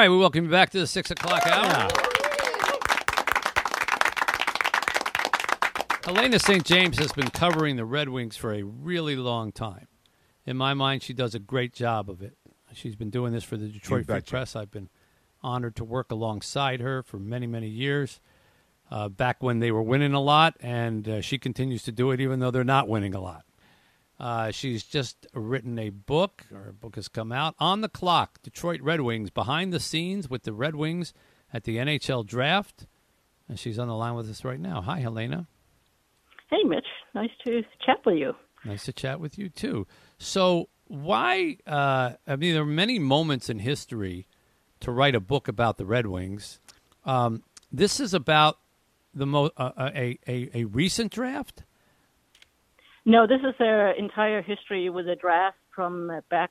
right, we welcome you back to the six o'clock hour. Helene St. James has been covering the Red Wings for a really long time. In my mind, she does a great job of it. She's been doing this for the Detroit Free. Press. I've been honored to work alongside her for many, many years. Uh, back when they were winning a lot, and uh, she continues to do it even though they're not winning a lot. Uh, she's just written a book, or a book has come out, On the Clock Detroit Red Wings, behind the scenes with the Red Wings at the NHL draft. And she's on the line with us right now. Hi, Helene. Hey, Mitch. Nice to chat with you. Nice to chat with you, too. So, why? Uh, I mean, there are many moments in history to write a book about the Red Wings. Um, this is about the mo- uh, a, a, a recent draft? No, this is their entire history with the draft from uh, back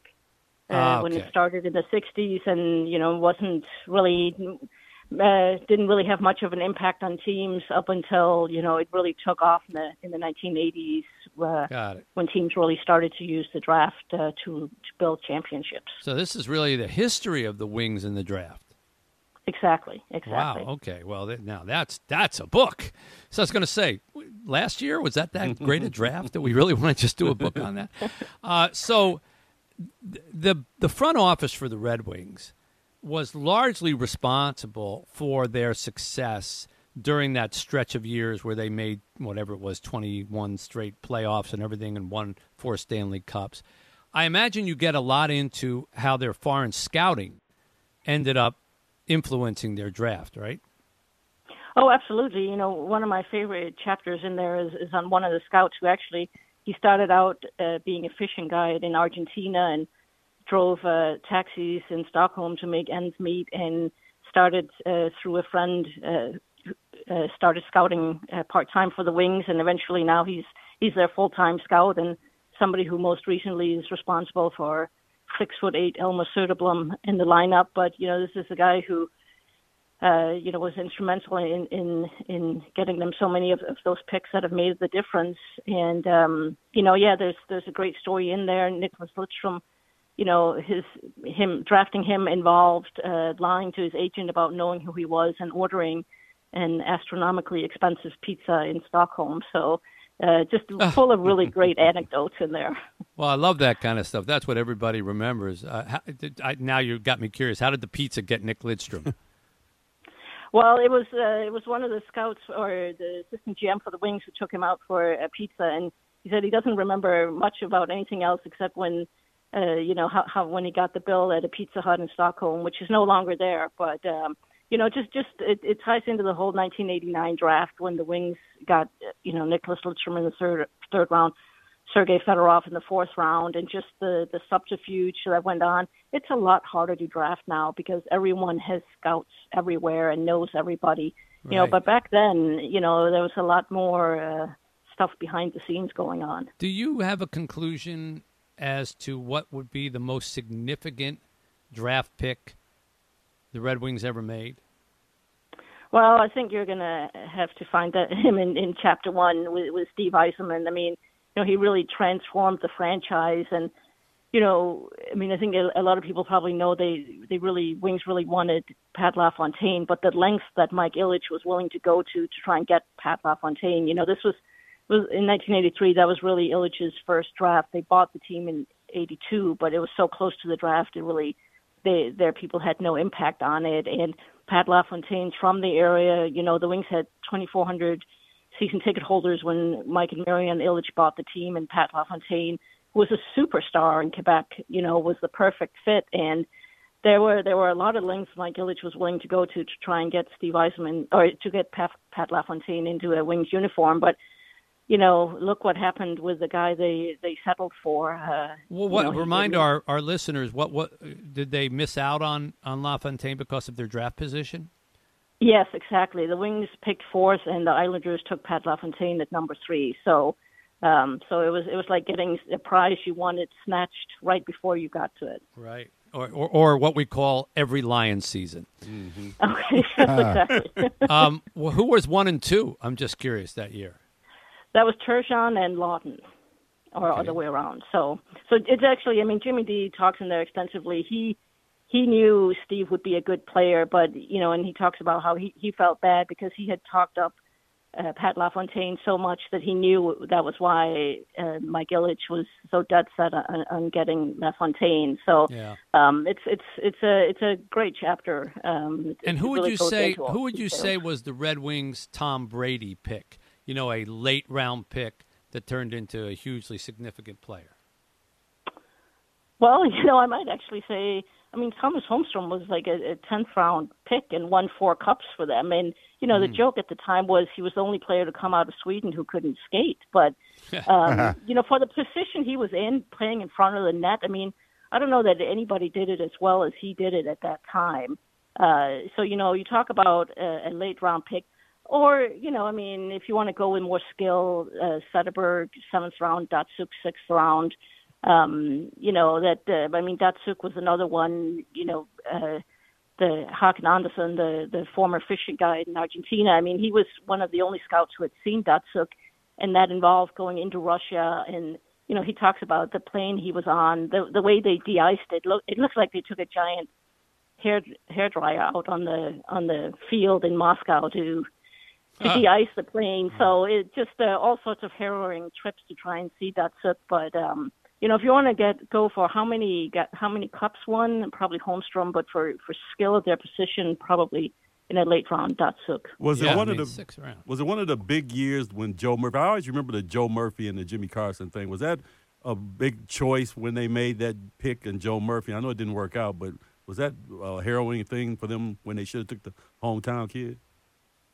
uh, Ah, when it started in the 60s and, you know, wasn't really, uh, didn't really have much of an impact on teams up until, you know, it really took off in the, in the 1980s uh, Got it. when teams really started to use the draft uh, to, to build championships. So, this is really the history of the Wings in the draft. Exactly, exactly. Wow. Okay. Well, th- now that's that's a book. So I was going to say, last year was that that great a draft that we really want to just do a book on that? Uh, so th- the the front office for the Red Wings was largely responsible for their success during that stretch of years where they made whatever it was 21 straight playoffs and everything and won four Stanley Cups. I imagine you get a lot into how their foreign scouting ended up influencing their draft, right? Oh, absolutely. You know, one of my favorite chapters in there is, is on one of the scouts who actually he started out uh, being a fishing guide in Argentina and drove uh, taxis in Stockholm to make ends meet, and started uh, through a friend uh, uh, started scouting uh, part time for the Wings, and eventually now he's he's their full time scout and somebody who most recently is responsible for six foot eight Elmer Söderblom in the lineup. But you know, this is a guy who uh, you know, was instrumental in in in getting them so many of, of those picks that have made the difference. And um, you know, yeah, there's there's a great story in there. Nicklas Lidstrom, you know, his him drafting him involved uh, lying to his agent about knowing who he was and ordering an astronomically expensive pizza in Stockholm. So. Uh, just full of really great anecdotes in there. Well, I love that kind of stuff. That's what everybody remembers. Uh, how, did, I, now you've got me curious. How did the pizza get Nick Lidstrom? Well, it was uh, it was one of the scouts or the assistant GM for the Wings who took him out for a pizza, and he said he doesn't remember much about anything else except when, uh, you know, how, how when he got the bill at a Pizza Hut in Stockholm, which is no longer there. But um, you know, just just it, it ties into the whole 1989 draft when the Wings got you know Nicklas Lidstrom in the third third round, Sergei Fedorov in the fourth round, and just the the subterfuge that went on. It's a lot harder to draft now because everyone has scouts everywhere and knows everybody. You know, but back then, you know, there was a lot more uh, stuff behind the scenes going on. Do you have a conclusion as to what would be the most significant draft pick the Red Wings ever made? Well, I think you're going to have to find that him in, in chapter one with, with Steve Yzerman. I mean, you know, he really transformed the franchise, and you know, I mean, I think a, a lot of people probably know they they really Wings really wanted Pat LaFontaine, but the lengths that Mike Ilitch was willing to go to to try and get Pat LaFontaine, you know, this was was in 1983. That was really Ilitch's first draft. They bought the team in '82, but it was so close to the draft, it really they their people had no impact on it. And Pat LaFontaine's from the area. You know, the Wings had 2,400 season ticket holders when Mike and Marion Ilitch bought the team, and Pat LaFontaine was a superstar in Quebec. You know, was the perfect fit, and there were there were a lot of lengths Mike Ilitch was willing to go to to try and get Steve Yzerman or to get Pat, Pat LaFontaine into a Wings uniform, but. You know, look what happened with the guy they they settled for. Uh, Well, you know, remind our, our listeners what what did they miss out on on LaFontaine because of their draft position? Yes, exactly. The Wings picked fourth, and the Islanders took Pat LaFontaine at number three. So, um, so it was it was like getting a prize you wanted snatched right before you got to it. Right. Or, or, or what we call every lion season. Okay, exactly. Um, well, who was one and two? I'm just curious that year. that was Turgeon and Lawton, or Okay. other way around. So, so it's actually. I mean, Jimmy D talks in there extensively. He he knew Steve would be a good player, but you know, and he talks about how he he felt bad because he had talked up uh, Pat LaFontaine so much that he knew that was why uh, Mike Ilitch was so dead set on, on getting LaFontaine. So Yeah. um, it's it's it's a it's a great chapter. Um, And who would really you say? Who would you say was the Red Wings' Tom Brady pick? You know, a late round pick that turned into a hugely significant player. Well, you know, I might actually say, I mean, Thomas Holmstrom was like a, a 10th round pick and won four cups for them. And, you know, the joke at the time was he was the only player to come out of Sweden who couldn't skate. But, um, you know, for the position he was in, playing in front of the net, I mean, I don't know that anybody did it as well as he did it at that time. Uh, so, you know, you talk about a, a late round pick. Or, you know, I mean, if you want to go with more skill, uh, Zetterberg, seventh round, Datsyuk, sixth round um, you know that uh, I mean Datsyuk was another one. You know, uh, the Hakan Andersson, the the former fishing guide in Argentina. I mean, he was one of the only scouts who had seen Datsyuk, and that involved going into Russia. And you know, he talks about the plane he was on, the the way they de-iced it. Look, it looks like they took a giant hair hair dryer out on the on the field in Moscow to to Ah. de-ice the plane. So it just uh, all sorts of harrowing trips to try and see Datsyuk, but. um you know, if you want to get go for how many got how many cups won, probably Holmstrom, but for for skill at their position, probably in a late round, Datsyuk. Was yeah, it one I of the sixth was it one of the big years when Joe Murphy? I always remember the Joe Murphy and the Jimmy Carson thing. Was that a big choice when they made that pick and Joe Murphy? I know it didn't work out, but was that a harrowing thing for them when they should have took the hometown kid?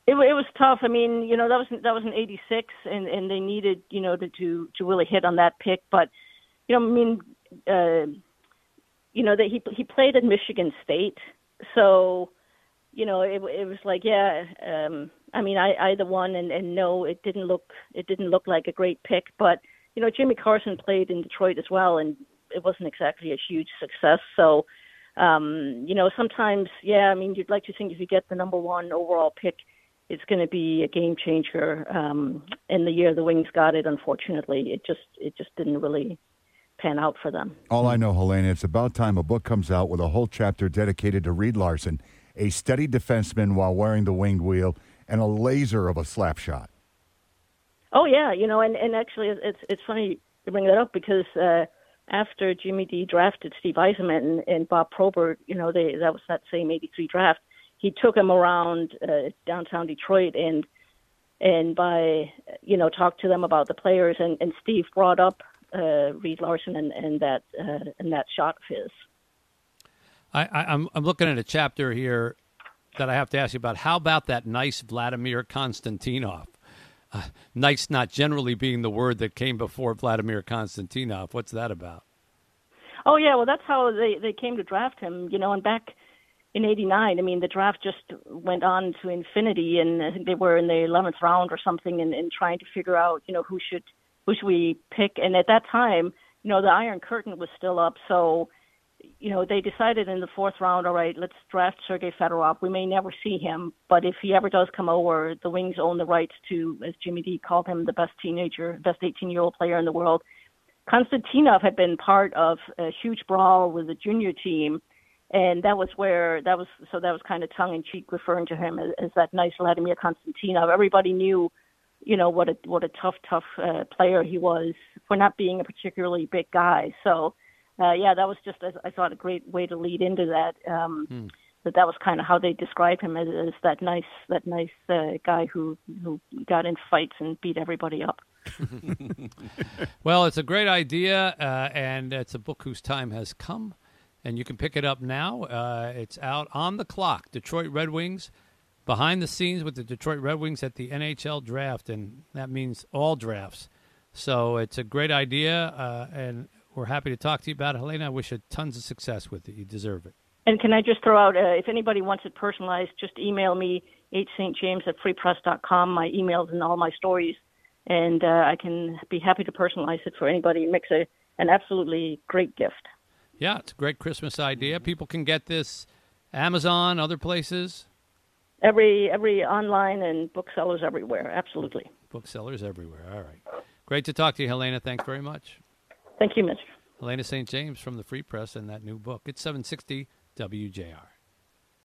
It, it was tough. I mean, you know, that was that was in '86, and and they needed you know to to to really hit on that pick. But you know, I mean, uh, you know that he he played at Michigan State, so you know it it was like yeah. Um, I mean, I I either one and and no, it didn't look it didn't look like a great pick. But you know, Jimmy Carson played in Detroit as well, and it wasn't exactly a huge success. So. Um, you know, sometimes, yeah, I mean, you'd like to think if you get the number one overall pick, it's going to be a game changer. Um, in the year the Wings got it, unfortunately, it just it just didn't really pan out for them. All I know, Helene, it's about time a book comes out with a whole chapter dedicated to Reed Larson, a steady defenseman while wearing the winged wheel, and a laser of a slap shot. Oh yeah, you know, and and actually, it's it's funny you bring that up because uh, after Jimmy D drafted Steve Yzerman and, and Bob Probert, you know, they that was that same '83 draft. He took him around uh, downtown Detroit and and by you know talked to them about the players and and Steve brought up uh, Reed Larson and and that uh, and that shot of his. I, I, I'm I'm looking at a chapter here that I have to ask you about. How about that nice Vladimir Konstantinov? Uh, nice, not generally being the word that came before Vladimir Konstantinov. What's that about? Oh yeah, well that's how they they came to draft him, you know, and back in '89, I mean the draft just went on to infinity, and I think they were in the 11th round or something, and, and trying to figure out, you know, who should should we pick, and at that time, you know, the Iron Curtain was still up, so you know they decided in the fourth round, all right, let's draft Sergei Fedorov. We may never see him, but if he ever does come over, the Wings own the rights to, as Jimmy D called him, the best teenager, best 18-year-old player in the world. Konstantinov had been part of a huge brawl with the junior team, and that was where that was so that was kind of tongue in cheek referring to him as, as that nice Vladimir Konstantinov. Everybody knew, you know, what a what a tough tough uh, player he was for not being a particularly big guy. So, uh, yeah, that was just I thought a great way to lead into that. Um, That that was kind of how they described him as, as that nice that nice uh, guy who who got in fights and beat everybody up. Well, it's a great idea, uh, and it's a book whose time has come, and you can pick it up now. Uh, it's out on the clock. Detroit Red Wings, behind the scenes with the Detroit Red Wings at the NHL draft, and that means all drafts. So it's a great idea, uh, and we're happy to talk to you about it. Helene, I wish you tons of success with it. You deserve it. And can I just throw out, uh, if anybody wants it personalized, just email me, hstjames at freepress.com. My emails and all my stories. And uh, I can be happy to personalize it for anybody. It makes a, an absolutely great gift. Yeah, it's a great Christmas idea. People can get this Amazon, other places, Every every online and booksellers everywhere. Absolutely. booksellers everywhere. All right. Great to talk to you, Helene. Thanks very much. Thank you, Mitch. Helene St. James from the Free Press and that new book. It's 760 WJR.